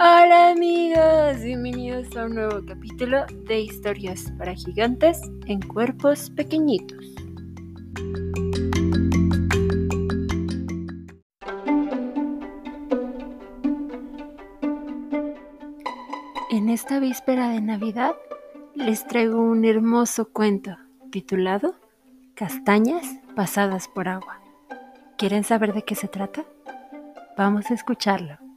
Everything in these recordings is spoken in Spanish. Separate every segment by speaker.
Speaker 1: Hola amigos, bienvenidos a un nuevo capítulo de historias para gigantes en cuerpos pequeñitos. En esta víspera de Navidad les traigo un hermoso cuento titulado Castañas pasadas por agua. ¿Quieren saber de qué se trata? Vamos a escucharlo.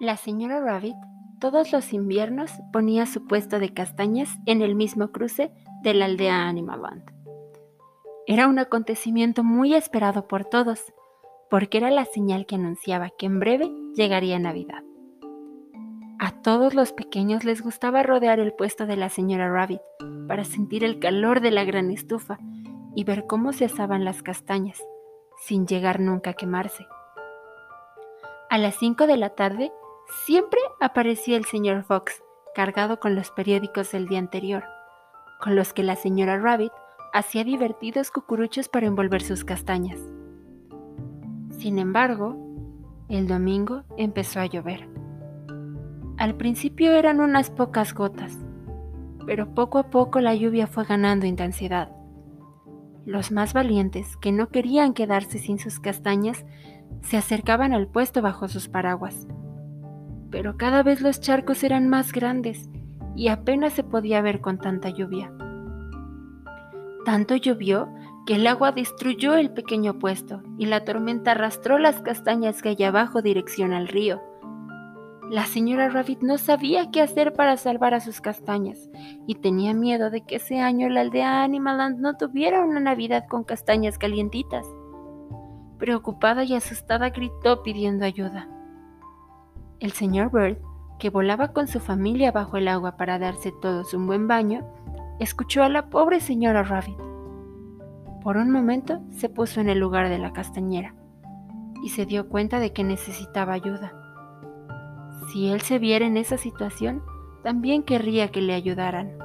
Speaker 1: La señora Rabbit todos los inviernos ponía su puesto de castañas en el mismo cruce de la aldea Animaland. Era un acontecimiento muy esperado por todos, porque era la señal que anunciaba que en breve llegaría Navidad. A todos los pequeños les gustaba rodear el puesto de la señora Rabbit para sentir el calor de la gran estufa y ver cómo se asaban las castañas, sin llegar nunca a quemarse. A las 5 de la tarde Siempre aparecía el señor Fox, cargado con los periódicos del día anterior, con los que la señora Rabbit hacía divertidos cucuruchos para envolver sus castañas. Sin embargo, el domingo empezó a llover. Al principio eran unas pocas gotas, pero poco a poco la lluvia fue ganando intensidad. Los más valientes, que no querían quedarse sin sus castañas, se acercaban al puesto bajo sus paraguas pero cada vez los charcos eran más grandes y apenas se podía ver con tanta lluvia. Tanto llovió que el agua destruyó el pequeño puesto y la tormenta arrastró las castañas que hay abajo dirección al río. La señora Rabbit no sabía qué hacer para salvar a sus castañas y tenía miedo de que ese año la aldea Animaland no tuviera una Navidad con castañas calientitas. Preocupada y asustada gritó pidiendo ayuda. El señor Bird, que volaba con su familia bajo el agua para darse todos un buen baño, escuchó a la pobre señora Rabbit. Por un momento se puso en el lugar de la castañera y se dio cuenta de que necesitaba ayuda. Si él se viera en esa situación, también querría que le ayudaran.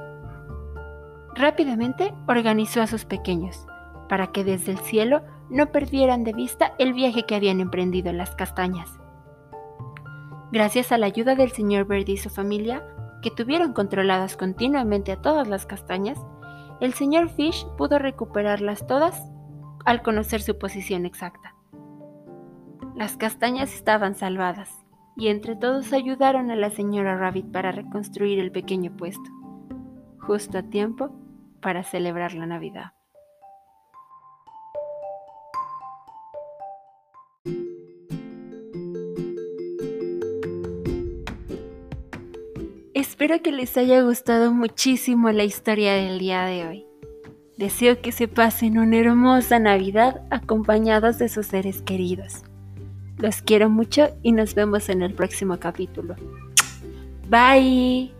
Speaker 1: Rápidamente organizó a sus pequeños para que desde el cielo no perdieran de vista el viaje que habían emprendido en las castañas. Gracias a la ayuda del señor Bird y su familia, que tuvieron controladas continuamente a todas las castañas, el señor Fish pudo recuperarlas todas al conocer su posición exacta. Las castañas estaban salvadas y entre todos ayudaron a la señora Rabbit para reconstruir el pequeño puesto, justo a tiempo para celebrar la Navidad. Espero que les haya gustado muchísimo la historia del día de hoy. Deseo que se pasen una hermosa Navidad acompañados de sus seres queridos. Los quiero mucho y nos vemos en el próximo capítulo. Bye.